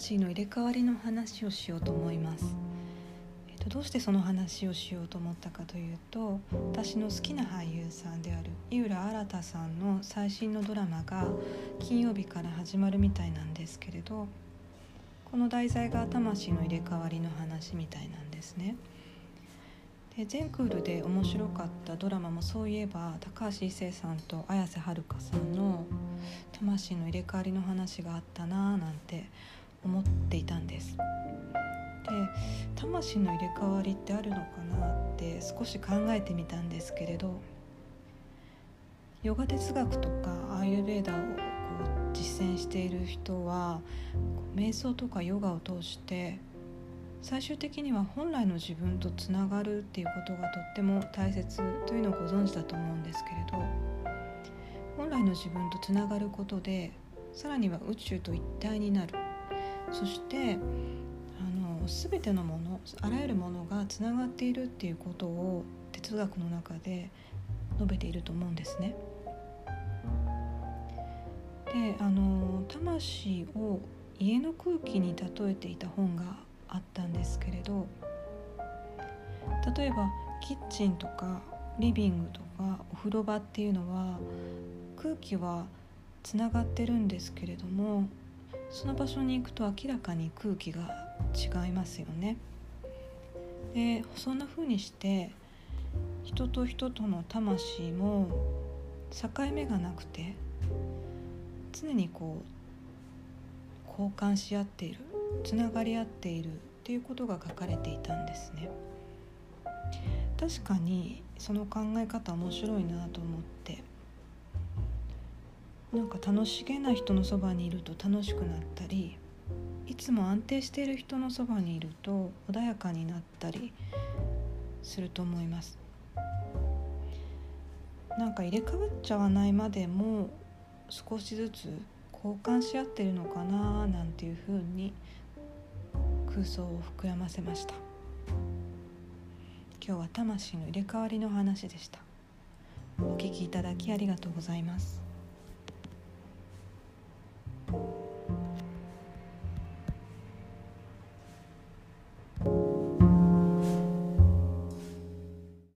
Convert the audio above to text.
魂の入れ替わりの話をしようと思います、えっと、どうしてその話をしようと思ったかというと私の好きな俳優さんである井浦新さんの最新のドラマが金曜日から始まるみたいなんですけれどこの題材が魂の入れ替わりの話みたいなんですね。で全クールで面白かったドラマもそういえば高橋一生さんと綾瀬はるかさんの魂の入れ替わりの話があったなぁなんて思っていたんです。で魂の入れ替わりってあるのかなって少し考えてみたんですけれどヨガ哲学とかアーユベーダをこう実践している人は瞑想とかヨガを通して最終的には本来の自分とつながるっていうことがとっても大切というのをご存知だと思うんですけれど本来の自分とつながることでさらには宇宙と一体になるそしてあの全てのものあらゆるものがつながっているっていうことを哲学の中で述べていると思うんですね。であの魂を家の空気に例えていた本があったんですけれど例えばキッチンとかリビングとかお風呂場っていうのは空気はつながってるんですけれどもその場所に行くと明らかに空気が違いますよね。でそんな風にして人と人との魂も境目がなくて常にこう交換し合っているつながり合っているっていうことが書かれていたんですね確かにその考え方面白いなと思ってなんか楽しげな人のそばにいると楽しくなったりいつも安定している人のそばにいると穏やかになったりすると思います。なんか入れ替わっちゃわないまでも少しずつ交換し合ってるのかななんていうふうに空想を膨らませました。今日は魂の入れ替わりの話でした。お聞きいただきありがとうございます。